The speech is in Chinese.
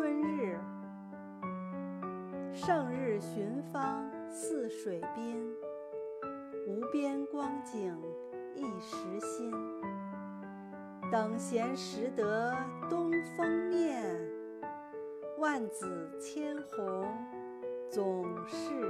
春日。胜日寻芳泗水滨无边光景一时新。等闲识得东风面万紫千红总是